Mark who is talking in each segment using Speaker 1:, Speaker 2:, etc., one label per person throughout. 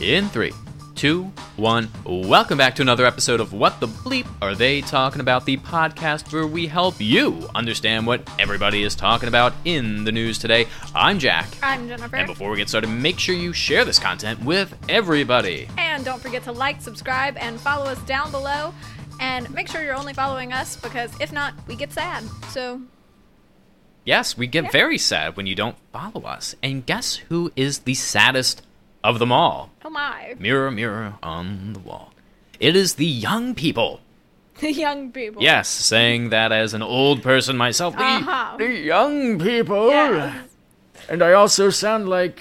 Speaker 1: In three, two, one. Welcome back to another episode of What the Bleep Are They Talking About? The podcast where we help you understand what everybody is talking about in the news today. I'm Jack.
Speaker 2: I'm Jennifer.
Speaker 1: And before we get started, make sure you share this content with everybody.
Speaker 2: And don't forget to like, subscribe, and follow us down below. And make sure you're only following us because if not, we get sad. So,
Speaker 1: Yes, we get
Speaker 2: Yeah.
Speaker 1: very sad when you don't follow us. And guess who is the saddest of them all?
Speaker 2: oh my.
Speaker 1: Mirror, mirror on the wall. It is the young people.
Speaker 2: The young people.
Speaker 1: Yes, saying that as an old person myself. The,
Speaker 2: Uh-huh.
Speaker 1: the young people.
Speaker 2: Yes.
Speaker 1: And I also sound like.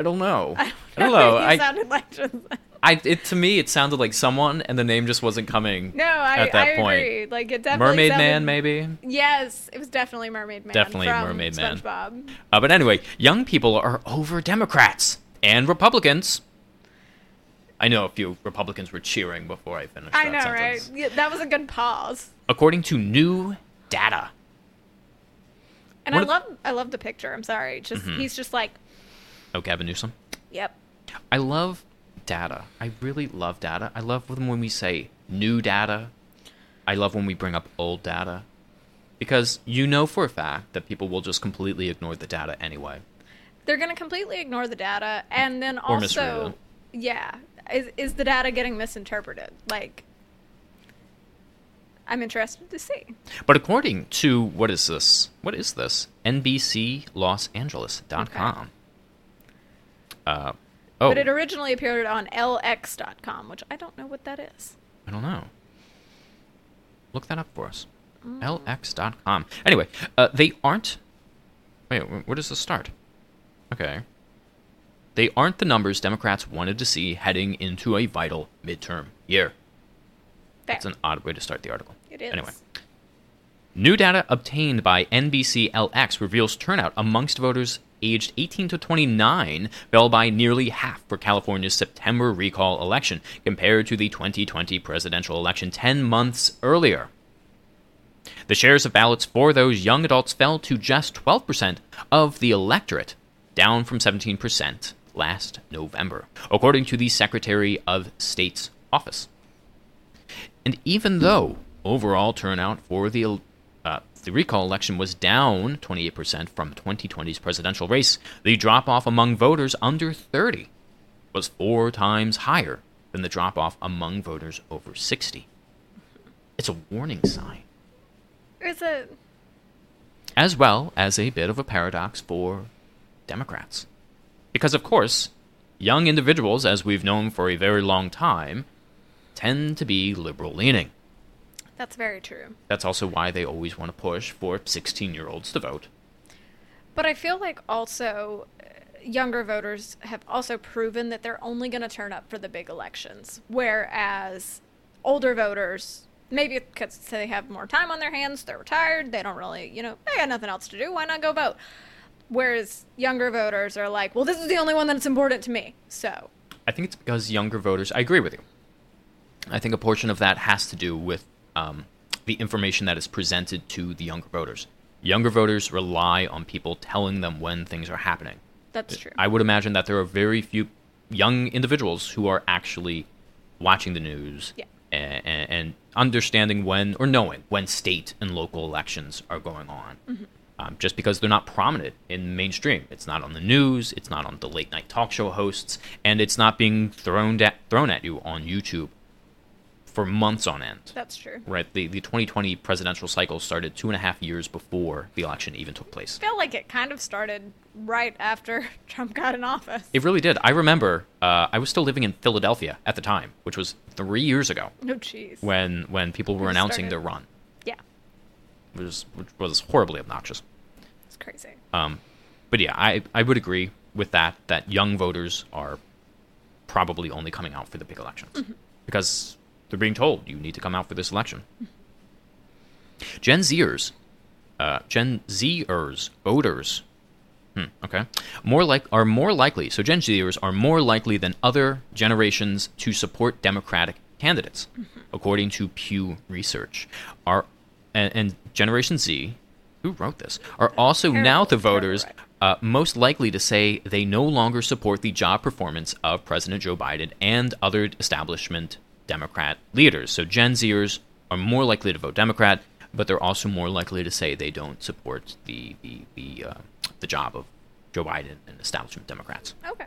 Speaker 1: I don't know. I don't know. I,
Speaker 2: sounded like just.
Speaker 1: I, it, to me, it sounded like someone, and the name just wasn't coming
Speaker 2: No, I,
Speaker 1: at that
Speaker 2: I
Speaker 1: point.
Speaker 2: agree. Like it definitely
Speaker 1: Mermaid
Speaker 2: sounded-
Speaker 1: Man, maybe?
Speaker 2: Yes, it was definitely Mermaid Man.
Speaker 1: Definitely Mermaid Man.
Speaker 2: SpongeBob.
Speaker 1: Uh, but anyway, young people are over Democrats and Republicans. I know a few Republicans were cheering before I finished
Speaker 2: I
Speaker 1: that
Speaker 2: know,
Speaker 1: sentence.
Speaker 2: right? Yeah, that was a good pause.
Speaker 1: According to new data,
Speaker 2: And I love, I love the picture. I'm sorry. Just
Speaker 1: Mm-hmm.
Speaker 2: he's just like,
Speaker 1: oh, Gavin Newsom.
Speaker 2: yep.
Speaker 1: I love data. I really love data. I love when when we say new data. I love when we bring up old data. Because you know for a fact that people will just completely ignore the data anyway.
Speaker 2: They're going to completely ignore the data, and then also, yeah, is is the data getting misinterpreted? Like, I'm interested to see.
Speaker 1: But according to what is this? What is this? NBCLosAngeles.com. Uh, oh,
Speaker 2: But it originally appeared on LX.com, which I don't know what that is.
Speaker 1: I don't know. Look that up for us.
Speaker 2: Mm.
Speaker 1: LX.com. Anyway, uh, they aren't. Wait, wh- where does this start? Okay. They aren't the numbers Democrats wanted to see heading into a vital midterm year.
Speaker 2: Fair.
Speaker 1: That's an odd way to start the article.
Speaker 2: It is.
Speaker 1: Anyway. New data obtained by NBCLX reveals turnout amongst voters aged 18 to 29 fell by nearly half for California's September recall election compared to the 2020 presidential election 10 months earlier. The shares of ballots for those young adults fell to just 12% of the electorate, down from 17% last November, according to the Secretary of State's office. And even though overall turnout for the uh, the recall election was down 28% from 2020's presidential race, the drop off among voters under 30 was four times higher than the drop off among voters over 60. It's a warning sign,
Speaker 2: Is it?
Speaker 1: as well as a bit of a paradox for Democrats. Because, of course, young individuals, as we've known for a very long time, tend to be liberal leaning.
Speaker 2: That's very true.
Speaker 1: That's also why they always want to push for 16 year olds to vote.
Speaker 2: But I feel like also uh, younger voters have also proven that they're only going to turn up for the big elections, whereas older voters maybe because they have more time on their hands, they're retired, they don't really, you know, they got nothing else to do, why not go vote? Whereas younger voters are like, well, this is the only one that's important to me. So,
Speaker 1: I think it's because younger voters, I agree with you. I think a portion of that has to do with um, the information that is presented to the younger voters. Younger voters rely on people telling them when things are happening.
Speaker 2: that's true.
Speaker 1: I would imagine that there are very few young individuals who are actually watching the news
Speaker 2: Yeah.
Speaker 1: and, and understanding when or knowing when state and local elections are going on.
Speaker 2: Mm-hmm.
Speaker 1: Um, just because they're not prominent in mainstream, it's not on the news, it's not on the late night talk show hosts, and it's not being thrown at thrown at you on YouTube for months on end.
Speaker 2: that's true.
Speaker 1: Right, the the 2020 presidential cycle started two and a half years before the election even took place.
Speaker 2: I feel like it kind of started right after Trump got in office.
Speaker 1: It really did. I remember uh, I was still living in Philadelphia at the time, which was three years ago
Speaker 2: No, jeez.
Speaker 1: when when people were announcing
Speaker 2: started.
Speaker 1: their run,
Speaker 2: Yeah,
Speaker 1: which was, which was horribly obnoxious.
Speaker 2: It's crazy.
Speaker 1: Um, but yeah, I I would agree with that. That young voters are probably only coming out for the big elections because they're being told you need to come out for this election. Gen Zers, uh, Gen Zers voters, hmm, okay, more like are more likely. So Gen Zers are more likely than other generations to support Democratic candidates, according to Pew Research. Are and, and Generation Z, who wrote this, are also
Speaker 2: Carol-
Speaker 1: now the voters uh, most likely to say they no longer support the job performance of President Joe Biden and other establishment Democrat leaders. So Gen Zers are more likely to vote Democrat, but they're also more likely to say they don't support the the the, uh, the job of Joe Biden and establishment Democrats.
Speaker 2: Okay.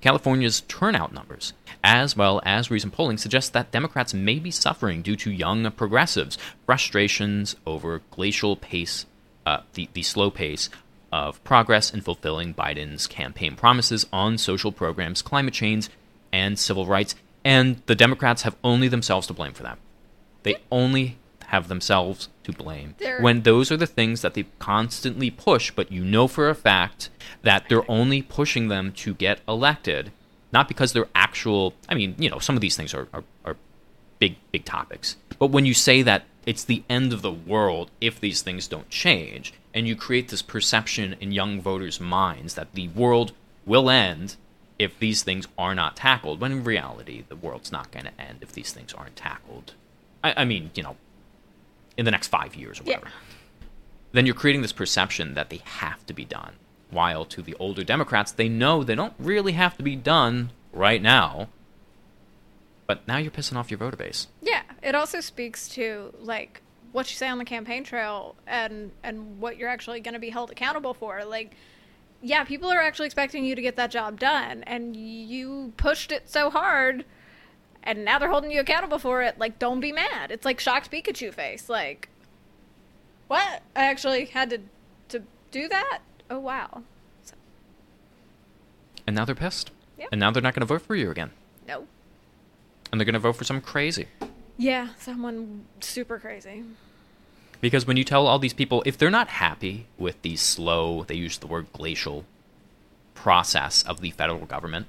Speaker 1: California's turnout numbers, as well as recent polling, suggests that Democrats may be suffering due to young progressives' frustrations over glacial pace, uh, the, the slow pace of progress in fulfilling Biden's campaign promises on social programs, climate change, and civil rights. And the Democrats have only themselves to blame for that. They only have themselves to blame
Speaker 2: They're-
Speaker 1: when those are the things that they constantly push, but you know for a fact that they're only pushing them to get elected, not because they're actual. I mean, you know, some of these things are, are, are big, big topics. But when you say that it's the end of the world if these things don't change, and you create this perception in young voters' minds that the world will end if these things are not tackled, when in reality, the world's not going to end if these things aren't tackled. I, I mean, you know, in the next five years or
Speaker 2: Yeah.
Speaker 1: whatever. Then you're creating this perception that they have to be done. While to the older Democrats, they know they don't really have to be done right now. But now you're pissing off your voter base.
Speaker 2: Yeah, it also speaks to like what you say on the campaign trail and and what you're actually going to be held accountable for. Like, yeah, people are actually expecting you to get that job done, and you pushed it so hard, and now they're holding you accountable for it. Like, don't be mad. It's like shocked Pikachu face. Like, what? I actually had to to do that. Oh wow. So,
Speaker 1: And now they're pissed.
Speaker 2: Yep.
Speaker 1: And now they're not going to vote for you again.
Speaker 2: no.
Speaker 1: And they're going to vote for some crazy.
Speaker 2: Yeah, someone super crazy.
Speaker 1: Because when you tell all these people, if they're not happy with the slow, they use the word glacial process of the federal government,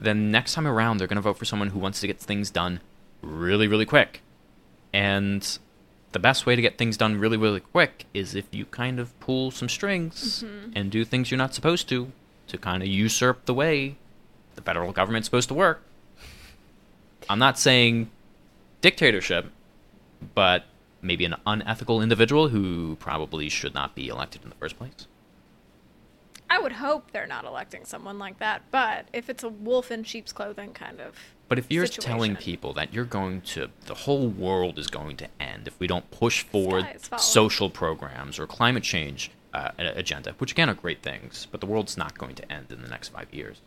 Speaker 1: then next time around they're going to vote for someone who wants to get things done really, really quick. And the best way to get things done really, really quick is if you kind of pull some strings mm-hmm. and do things you're not supposed to, to kind of usurp the way the federal government's supposed to work. I'm not saying dictatorship, but maybe an unethical individual who probably should not be elected in the first place.
Speaker 2: I would hope they're not electing someone like that, but if it's a wolf in sheep's clothing kind of.
Speaker 1: But if you're telling people that you're going to, the whole world is going to end if we don't push forward social programs or climate change uh, agenda, which again are great things, but the world's not going to end in the next five years.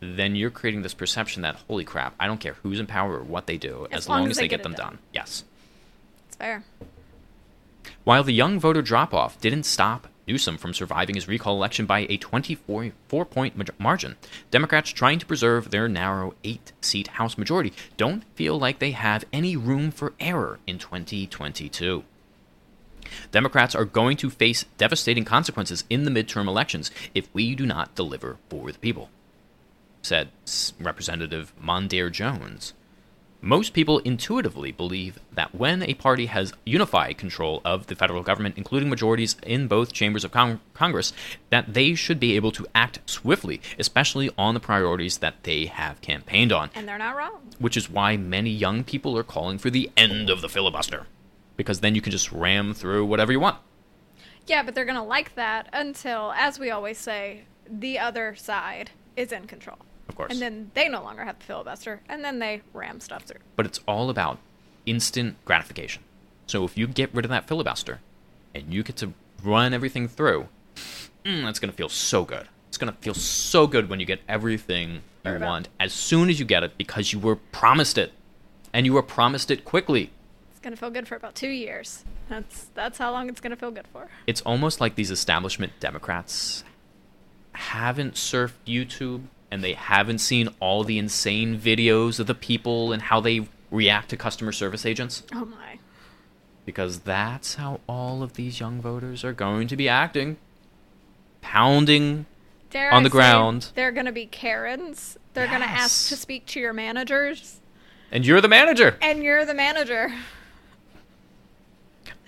Speaker 1: Then you're creating this perception that holy crap, I don't care who's in power or what they do, as, long, as they, get,
Speaker 2: it
Speaker 1: them
Speaker 2: done.
Speaker 1: done. Yes.
Speaker 2: It's fair.
Speaker 1: While the young voter drop off didn't stop Newsom from surviving his recall election by a 24 four point margin, Democrats trying to preserve their narrow eight seat House majority don't feel like they have any room for error in 2022. Democrats are going to face devastating consequences in the midterm elections if we do not deliver for the people, said Representative Mondaire Jones. Most people intuitively believe that when a party has unified control of the federal government, including majorities in both chambers of Cong- Congress, that they should be able to act swiftly, especially on the priorities that they have campaigned on,
Speaker 2: And they're not wrong.
Speaker 1: which is why many young people are calling for the end of the filibuster. Because then you can just ram through whatever you want.
Speaker 2: Yeah, but they're going to like that until, as we always say, the other side is in control.
Speaker 1: Of course.
Speaker 2: And then they no longer have to filibuster, and then they ram stuff through.
Speaker 1: but it's all about instant gratification. So if you get rid of that filibuster and you get to run everything through, mm, that's going to feel so good. It's going to feel so good when you get everything you
Speaker 2: Fair
Speaker 1: want as soon as you get it because you were promised it and you were promised it quickly.
Speaker 2: It's going to feel good for about two years. That's that's how long it's going to feel good for.
Speaker 1: It's almost like these establishment Democrats haven't surfed YouTube and they haven't seen all the insane videos of the people and how they react to customer service agents.
Speaker 2: Oh my.
Speaker 1: because that's how all of these young voters are going to be acting. Pounding.
Speaker 2: Dare
Speaker 1: On
Speaker 2: I
Speaker 1: the ground.
Speaker 2: They're going to be Karens. They're going to ask to speak to your managers,
Speaker 1: And you're the manager.
Speaker 2: and you're the manager.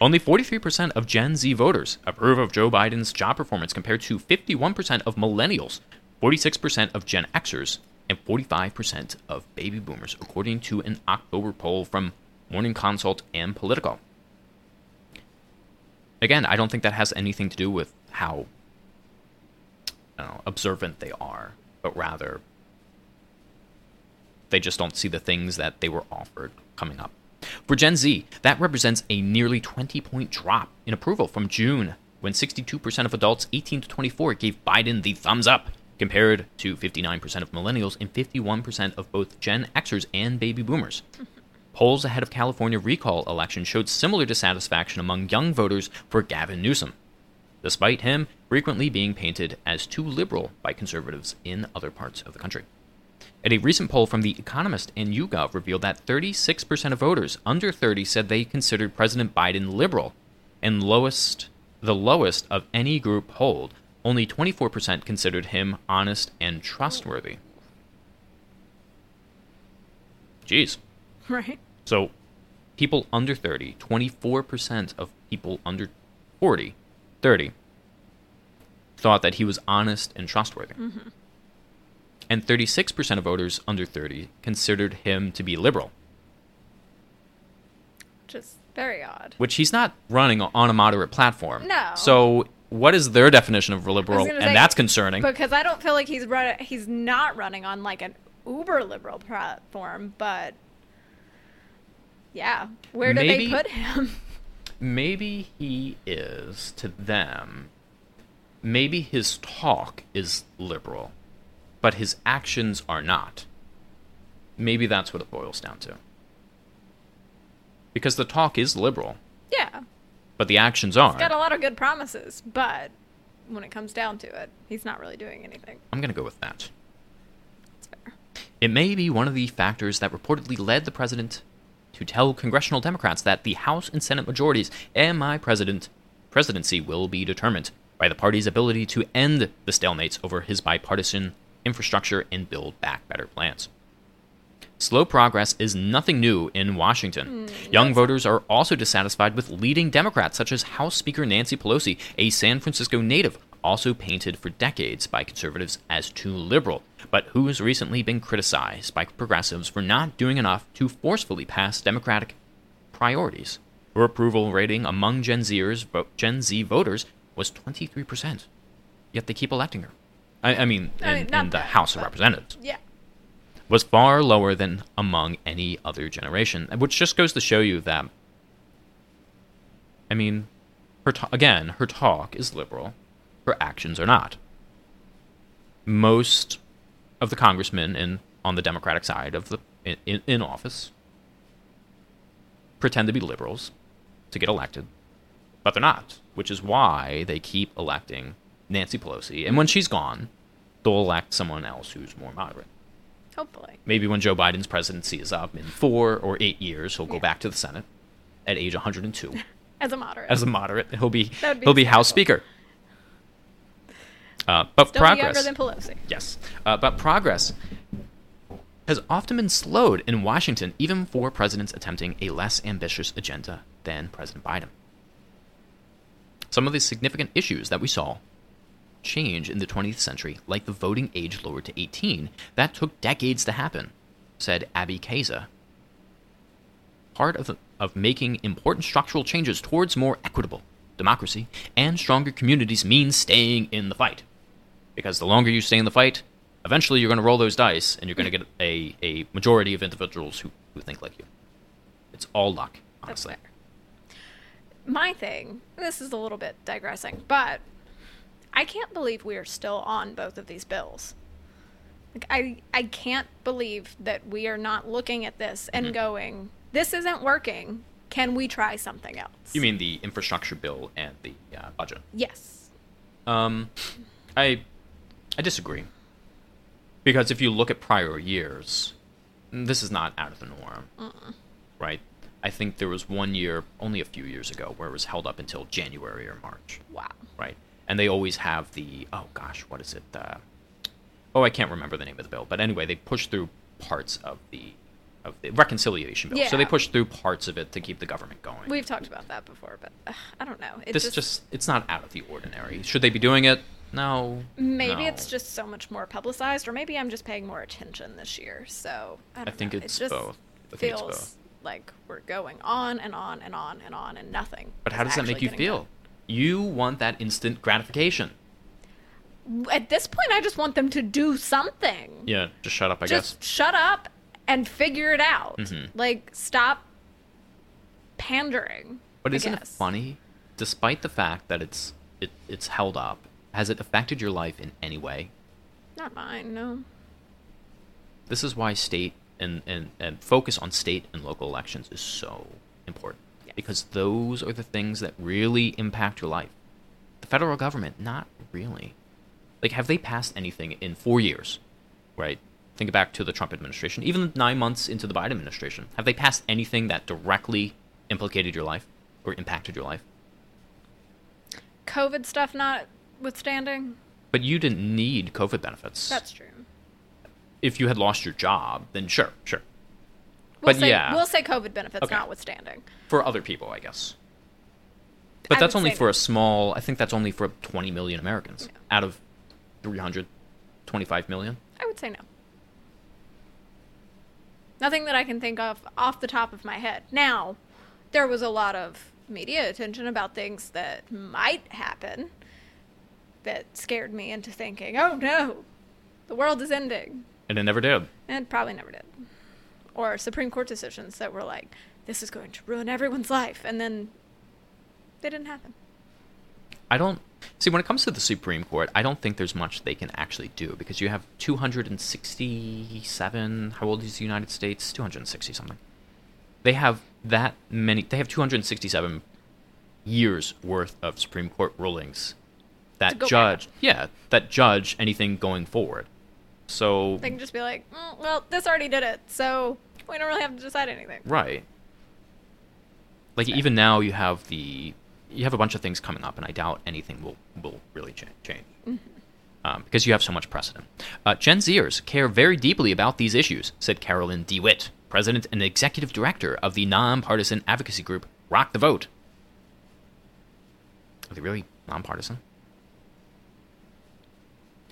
Speaker 1: Only 43% of Gen Z voters approve of Joe Biden's job performance compared to 51% of millennials, 46% of Gen Xers, and 45% of baby boomers, according to an October poll from Morning Consult and Politico. Again, I don't think that has anything to do with how know, observant they are, but rather they just don't see the things that they were offered coming up. For Gen Z, that represents a nearly 20 point drop in approval from June, when 62% of adults 18 to 24 gave Biden the thumbs up, compared to 59% of millennials and 51% of both Gen Xers and baby boomers. Polls ahead of California recall election showed similar dissatisfaction among young voters for Gavin Newsom, despite him frequently being painted as too liberal by conservatives in other parts of the country. And a recent poll from The Economist and YouGov revealed that 36% of voters under 30 said they considered President Biden liberal, and lowest, the lowest of any group polled. Only 24% considered him honest and trustworthy. Jeez.
Speaker 2: Right.
Speaker 1: So, people under 30, 24% of people under 40, 30, thought that he was honest and trustworthy.
Speaker 2: Mm-hmm.
Speaker 1: And 36% of voters under 30 considered him to be liberal,
Speaker 2: Which is very odd.
Speaker 1: which he's not running on a moderate platform.
Speaker 2: No.
Speaker 1: So, what is their definition of liberal? And
Speaker 2: say,
Speaker 1: that's concerning.
Speaker 2: Because I don't feel like he's run, he's not running on like an uber liberal platform, but yeah, where do
Speaker 1: Maybe-
Speaker 2: they put him?
Speaker 1: maybe he is to them maybe his talk is liberal but his actions are not maybe that's what it boils down to because the talk is liberal
Speaker 2: yeah,
Speaker 1: but the actions are He's
Speaker 2: got a lot of good promises, but when it comes down to it, he's not really doing anything.
Speaker 1: i'm going to go with that
Speaker 2: It's fair.
Speaker 1: it may be one of the factors that reportedly led the president to tell congressional democrats that the house and senate majorities and my president presidency will be determined by the party's ability to end the stalemates over his bipartisan infrastructure and build back better plans. Slow progress is nothing new in Washington. Hmm, Young voters are also dissatisfied with leading Democrats such as House Speaker Nancy Pelosi, a San Francisco native, also painted for decades by conservatives as too liberal, but who has recently been criticized by progressives for not doing enough to forcefully pass Democratic priorities. Her approval rating among Gen Zers, Gen Z voters was 23%. Yet they keep electing her. I, I mean, in,
Speaker 2: I mean,
Speaker 1: in the
Speaker 2: bad,
Speaker 1: House of Representatives
Speaker 2: Yeah,
Speaker 1: was far lower than among any other generation, which just goes to show you that. I mean, her ta- again, her talk is liberal, her actions are not. Most of the congressmen in on the Democratic side of the in, in, in office pretend to be liberals to get elected, but they're not, which is why they keep electing Nancy Pelosi, and when she's gone, they'll elect someone else who's more moderate.
Speaker 2: Hopefully.
Speaker 1: Maybe when Joe Biden's presidency is up in four or eight years, he'll go
Speaker 2: Yeah.
Speaker 1: back to the Senate at age 102
Speaker 2: As a moderate.
Speaker 1: as a moderate. He'll be,
Speaker 2: be
Speaker 1: he'll be House. Speaker. Uh, but
Speaker 2: Still
Speaker 1: progress,
Speaker 2: younger than Pelosi.
Speaker 1: yes, uh, but progress has often been slowed in Washington, even for presidents attempting a less ambitious agenda than President Biden. Some of the significant issues that we saw change in the 20th century, like the voting age lowered to 18, that took decades to happen, said Abby Kiesa. Part of, the, of making important structural changes towards more equitable democracy and stronger communities means staying in the fight. Because the longer you stay in the fight, eventually you're going to roll those dice and you're going to get a, a majority of individuals who, who think like you. It's all luck,
Speaker 2: That's
Speaker 1: honestly.
Speaker 2: My thing, this is a little bit digressing, but I can't believe we are still on both of these bills. Like I I can't believe that we are not looking at this and
Speaker 1: Mm-hmm.
Speaker 2: going, this isn't working. Can we try something else?
Speaker 1: You mean the infrastructure bill and the uh, budget?
Speaker 2: Yes.
Speaker 1: Um, I I disagree. Because if you look at prior years, this is not out of the norm, right? I think there was one year, only a few years ago, where it was held up until January or March,
Speaker 2: Wow.
Speaker 1: And they always have the oh gosh, what is it? Uh, oh, I can't remember the name of the bill, but anyway, they push through parts of the of the reconciliation bill. So they
Speaker 2: Yeah.
Speaker 1: push through parts of it to keep the government going.
Speaker 2: We've talked about that before, but uh, I don't know. It
Speaker 1: this
Speaker 2: just,
Speaker 1: just it's not out of the ordinary. Should they be doing it? No.
Speaker 2: maybe
Speaker 1: no.
Speaker 2: it's just so much more publicized, or maybe I'm just paying more attention this year. So I, don't
Speaker 1: think
Speaker 2: know.
Speaker 1: it's
Speaker 2: it just
Speaker 1: both. I think it's
Speaker 2: feels
Speaker 1: both.
Speaker 2: like we're going on and on and on and on and nothing.
Speaker 1: But how does that make you feel?
Speaker 2: done.
Speaker 1: You want that instant gratification.
Speaker 2: at this point, I just want them to do something.
Speaker 1: Yeah, just shut up, I
Speaker 2: just
Speaker 1: guess.
Speaker 2: shut up and figure it out.
Speaker 1: Mhm.
Speaker 2: Like, stop pandering.
Speaker 1: But
Speaker 2: I
Speaker 1: isn't it
Speaker 2: guess.
Speaker 1: funny? Despite the fact that it's it, it's held up, has it affected your life in any way?
Speaker 2: Not mine, no.
Speaker 1: This is why state and, and, and focus on state and local elections is so important. Because those are the things that really impact your life. The federal government, not really. Like, have they passed anything in four years? Right? Think back to the Trump administration, even nine months into the Biden administration. Have they passed anything that directly implicated your life or impacted your life?
Speaker 2: COVID stuff notwithstanding.
Speaker 1: But you didn't need COVID benefits.
Speaker 2: That's true.
Speaker 1: if you had lost your job, then sure, sure.
Speaker 2: We'll
Speaker 1: But
Speaker 2: say,
Speaker 1: yeah.
Speaker 2: we'll say COVID benefits
Speaker 1: Okay.
Speaker 2: notwithstanding.
Speaker 1: For other people, I guess. But
Speaker 2: I
Speaker 1: that's only for
Speaker 2: no.
Speaker 1: a small. I think that's only for 20 million Americans
Speaker 2: Yeah.
Speaker 1: out of 325 million.
Speaker 2: I would say no. Nothing that I can think of off the top of my head. Now, there was a lot of media attention about things that might happen that scared me into thinking, oh no, the world is ending.
Speaker 1: And it never did.
Speaker 2: And it probably never did. Or Supreme Court decisions that were like, this is going to ruin everyone's life. And then they didn't happen.
Speaker 1: I don't see when it comes to the Supreme Court. I don't think there's much they can actually do because you have 267. How old is the United States? 260 something. They have that many. They have 267 years worth of Supreme Court rulings that
Speaker 2: go back.
Speaker 1: judge. Yeah, that judge anything going forward. So
Speaker 2: They can just be like, mm, well, this already did it. So we don't really have to decide anything.
Speaker 1: Right. Like
Speaker 2: Fair.
Speaker 1: even now, you have the you have a bunch of things coming up, and I doubt anything will will really cha- change um, because you have so much precedent. Uh, Gen Zers care very deeply about these issues," said Carolyn DeWitt, president and executive director of the nonpartisan advocacy group Rock the Vote. Are they really nonpartisan?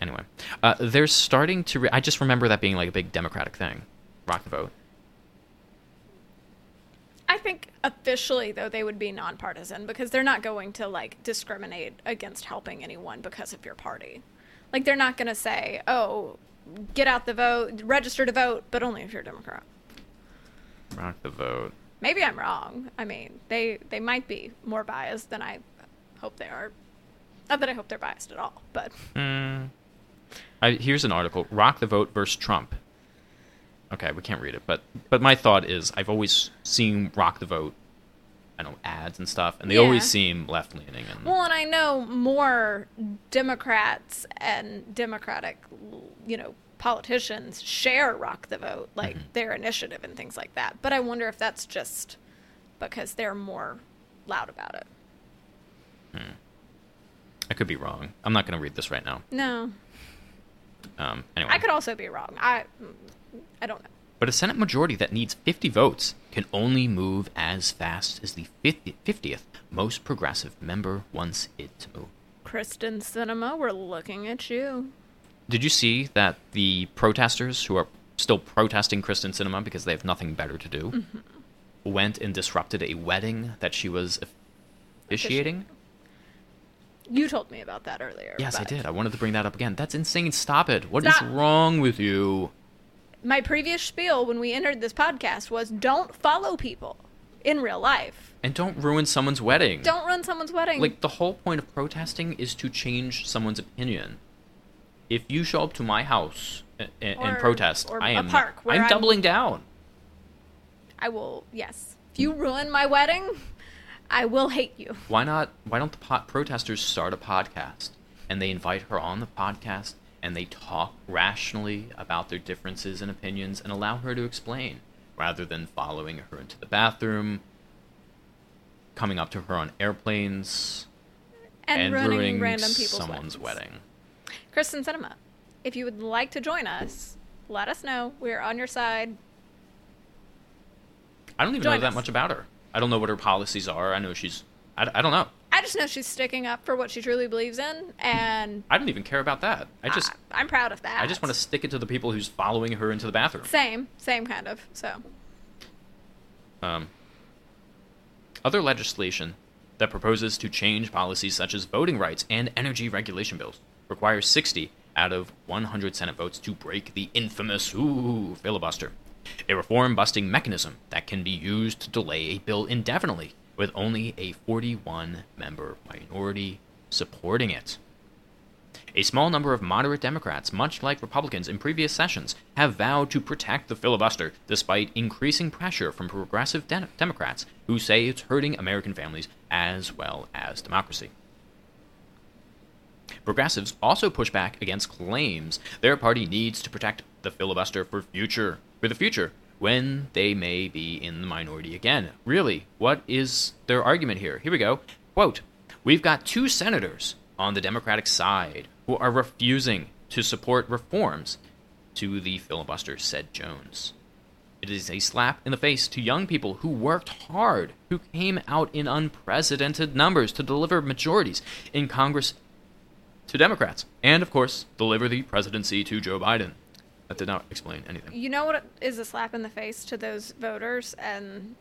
Speaker 1: Anyway, uh, they're starting to. Re- I just remember that being like a big Democratic thing. Rock the vote.
Speaker 2: Officially though they would be nonpartisan because they're not going to like discriminate against helping anyone because of your party. Like they're not going to say, "Oh, get out the vote, register to vote, but only if you're a Democrat."
Speaker 1: Rock the vote.
Speaker 2: Maybe I'm wrong. I mean, they they might be more biased than I hope they are. Not that I hope they're biased at all, but
Speaker 1: Mm. I, here's an article: Rock the vote versus Trump. Okay, we can't read it, but but my thought is I've always seen Rock the vote. I know ads and stuff, and they
Speaker 2: Yeah.
Speaker 1: always seem left leaning. And
Speaker 2: well, and I know more Democrats and Democratic, you know, politicians share Rock the Vote, like
Speaker 1: Mhm.
Speaker 2: their initiative and things like that. But I wonder if that's just because they're more loud about it.
Speaker 1: I could be wrong. I'm not going to read this right now.
Speaker 2: No,
Speaker 1: Um, anyway,
Speaker 2: I could also be wrong. I, I don't know.
Speaker 1: but a Senate majority that needs 50 votes can only move as fast as the 50, 50th most progressive member wants it to move.
Speaker 2: Kyrsten Sinema, we're looking at you.
Speaker 1: Did you see that the protesters who are still protesting Kyrsten Sinema because they have nothing better to do mm-hmm. went and disrupted a wedding that she was officiating?
Speaker 2: You told me about that earlier.
Speaker 1: Yes, I did. I wanted to bring that up again. That's insane. Stop it. What is
Speaker 2: Stop.
Speaker 1: wrong with you?
Speaker 2: My previous spiel when we entered this podcast was don't follow people in real life.
Speaker 1: And don't ruin someone's wedding.
Speaker 2: Don't run someone's wedding.
Speaker 1: Like the whole point of protesting is to change someone's opinion. If you show up to my house and, and protest,
Speaker 2: or
Speaker 1: I am
Speaker 2: park
Speaker 1: I'm
Speaker 2: I'm-
Speaker 1: doubling down.
Speaker 2: I will, yes. If you ruin my wedding, I will hate you.
Speaker 1: Why not? Why don't the pot protesters start a podcast and they invite her on the podcast and they talk rationally about their differences and opinions and allow her to explain rather than following her into the bathroom, coming up to her on airplanes,
Speaker 2: And, ruining,
Speaker 1: ruining
Speaker 2: random people's
Speaker 1: someone's
Speaker 2: weddings.
Speaker 1: wedding.
Speaker 2: Kyrsten Sinema, if you would like to join us, let us know. We're on your side.
Speaker 1: I don't even
Speaker 2: Join
Speaker 1: know that much about her. I don't know what her policies are. I know she's. I, I don't know.
Speaker 2: I just know she's sticking up for what she truly believes in, and
Speaker 1: I don't even care about that. I just.
Speaker 2: I, am proud of that.
Speaker 1: I just want to stick it to the people who's following her into the bathroom.
Speaker 2: Same, same kind of. So,
Speaker 1: Um, other legislation that proposes to change policies such as voting rights and energy regulation bills. requires 60 out of 100 Senate votes to break the infamous ooh, filibuster, a reform busting mechanism that can be used to delay a bill indefinitely, with only a 41 member minority supporting it. A small number of moderate Democrats, much like Republicans in previous sessions, have vowed to protect the filibuster despite increasing pressure from progressive de- Democrats who say it's hurting American families as well as democracy. Progressives also push back against claims their party needs to protect the filibuster for future for the future when they may be in the minority again. Really, what is their argument here? Here we go. Quote, We've got two senators on the Democratic side who are refusing to support reforms to the filibuster, said Jones. It is a slap in the face to young people who worked hard, who came out in unprecedented numbers to deliver majorities in Congress to Democrats, and of course, deliver the presidency to Joe Biden. That did not explain anything.
Speaker 2: You know what is a slap in the face to those voters and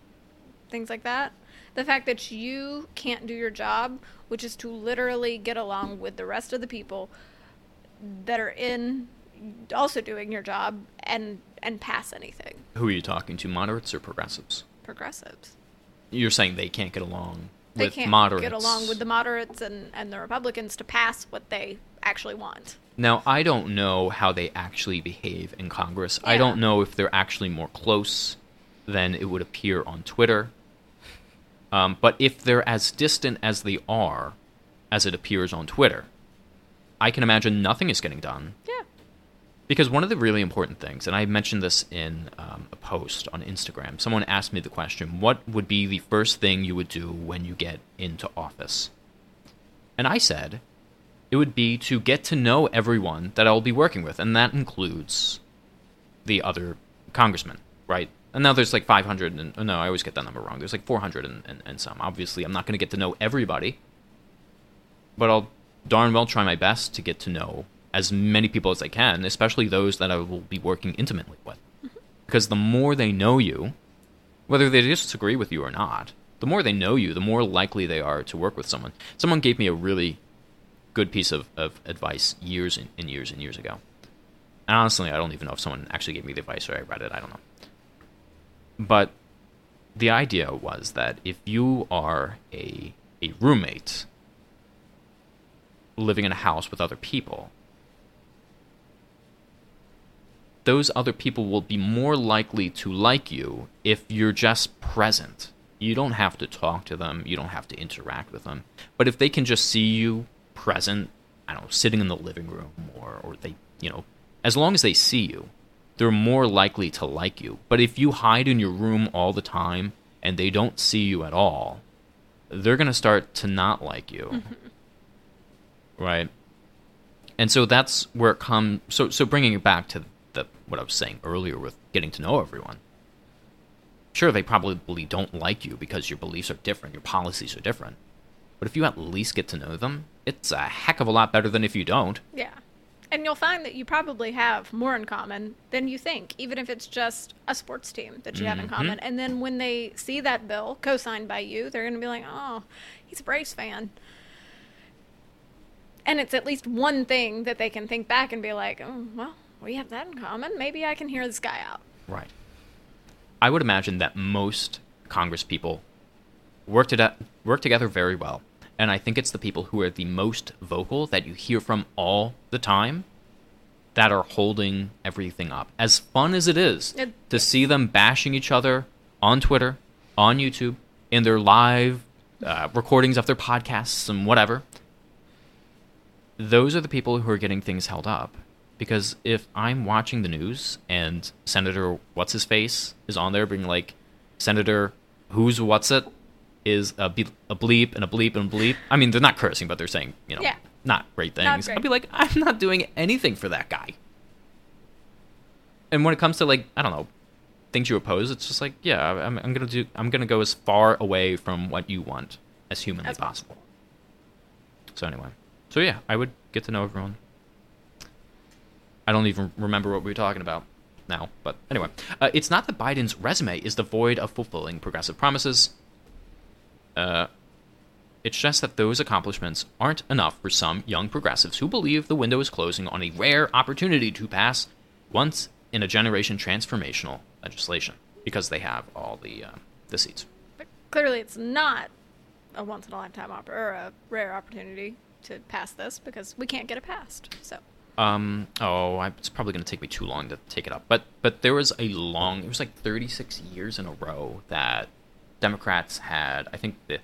Speaker 2: things like that? The fact that you can't do your job, which is to literally get along with the rest of the people that are in also doing your job and and pass anything.
Speaker 1: Who are you talking to, moderates or progressives?
Speaker 2: Progressives.
Speaker 1: You're saying they can't get along
Speaker 2: They
Speaker 1: with
Speaker 2: can't
Speaker 1: moderates.
Speaker 2: get along with the moderates and, and the Republicans to pass what they actually want.
Speaker 1: Now, I don't know how they actually behave in Congress. I don't know if they're actually more close than it would appear on Twitter. Um, but if they're as distant as they are, as it appears on Twitter, I can imagine nothing is getting done.
Speaker 2: Yeah.
Speaker 1: Because one of the really important things, and I mentioned this in um, a post on Instagram, someone asked me the question, what would be the first thing you would do when you get into office? And I said, it would be to get to know everyone that I'll be working with, and that includes the other congressmen, right? And now there's like 500, and oh, no, I always get that number wrong. There's like 400 and, and, and some. Obviously, I'm not going to get to know everybody, but I'll darn well try my best to get to know as many people as I can, especially those that I will be working intimately with. Mm-hmm. Because the more they know you, whether they disagree with you or not, the more they know you, the more likely they are to work with someone. Someone gave me a really good piece of, of advice years and, and years and years ago. And honestly, I don't even know if someone actually gave me the advice or I read it. I don't know. But the idea was that if you are a, a roommate living in a house with other people, those other people will be more likely to like you if you're just present. You don't have to talk to them, you don't have to interact with them. But if they can just see you present, I don't know, sitting in the living room or, or they, you know, as long as they see you, they're more likely to like you. But if you hide in your room all the time and they don't see you at all, they're going to start to not like you. Mm-hmm. Right? And so that's where it comes so so bringing it back to the what I was saying earlier with getting to know everyone. Sure, they probably don't like you because your beliefs are different, your policies are different. But if you at least get to know them, it's a heck of a lot better than if you don't.
Speaker 2: Yeah. And you'll find that you probably have more in common than you think, even if it's just a sports team that you have in
Speaker 1: Mhm.
Speaker 2: common. And then when they see that bill co signed by you, they're going to be like, oh, he's a Braves fan. And it's at least one thing that they can think back and be like, oh, well, we have that in common. Maybe I can hear this guy out.
Speaker 1: Right. I would imagine that most Congress people work, to work together very well. And I think it's the people who are the most vocal that you hear from all the time that are holding everything up. As fun as it is
Speaker 2: It-
Speaker 1: to see them bashing each other on Twitter, on YouTube, in their live uh, recordings of their podcasts and whatever, those are the people who are getting things held up. Because if I'm watching the news and Senator What's His Face is on there being like, Senator Who's What's It is a, be- a bleep and a bleep and a bleep. I mean, they're not cursing, but they're saying, you know,
Speaker 2: Yeah.
Speaker 1: not great things.
Speaker 2: Not great.
Speaker 1: I'd be like, I'm not doing anything for that guy. And when it comes to like, I don't know, things you oppose, it's just like, yeah, I'm, I'm gonna do, I'm gonna go as far away from what you want as humanly
Speaker 2: As
Speaker 1: possible. So anyway, so yeah, I would get to know everyone. I don't even remember what we were talking about now, but anyway, uh, it's not that Biden's resume is devoid of fulfilling progressive promises. Uh, It's just that those accomplishments aren't enough for some young progressives who believe the window is closing on a rare opportunity to pass once in a generation transformational legislation because they have all the uh, the seats.
Speaker 2: But clearly, it's not a once in a lifetime op- or a rare opportunity to pass this because we can't get it passed. So
Speaker 1: Um. Oh, I, it's probably going to take me too long to take it up. But but there was a long. It was like 36 years in a row that Democrats had. I think the.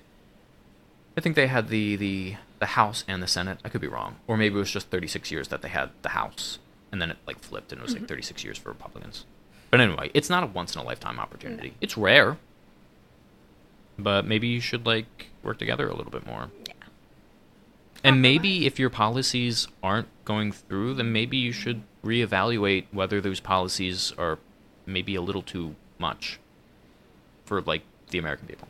Speaker 1: I think they had the the the House and the Senate. I could be wrong, or maybe it was just 36 years that they had the House, and then it like flipped, and it was like mm-hmm. 36 years for Republicans. But anyway, it's not a once in a lifetime opportunity.
Speaker 2: No.
Speaker 1: It's rare, but maybe you should like work together a little bit more.
Speaker 2: yeah,
Speaker 1: And maybe if your policies aren't going through, then maybe you should reevaluate whether those policies are maybe a little too much for like the American people.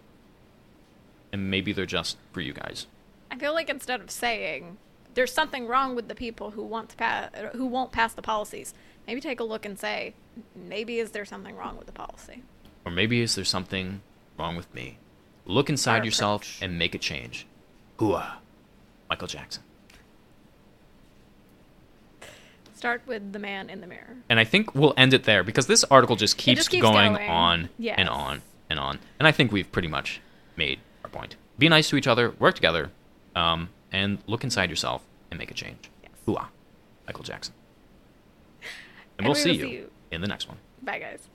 Speaker 1: And maybe they're just for you guys.
Speaker 2: I feel like instead of saying there's something wrong with the people who want to pass, who won't pass the policies, maybe take a look and say, maybe is there something wrong with the policy?
Speaker 1: Or maybe is there something wrong with me? Look inside
Speaker 2: Our
Speaker 1: yourself
Speaker 2: approach.
Speaker 1: and make a change. Hooah. Michael Jackson.
Speaker 2: Start with the man in the mirror.
Speaker 1: And I think we'll end it there because this article just keeps,
Speaker 2: just keeps
Speaker 1: going,
Speaker 2: going.
Speaker 1: on
Speaker 2: Yes.
Speaker 1: and on and on. And I think we've pretty much made our point. Be nice to each other, work together, um, and look inside yourself and make a change.
Speaker 2: Yes.
Speaker 1: Hooah. Michael Jackson. And,
Speaker 2: And
Speaker 1: we'll
Speaker 2: we
Speaker 1: see you
Speaker 2: see you.
Speaker 1: in the next one.
Speaker 2: Bye, guys.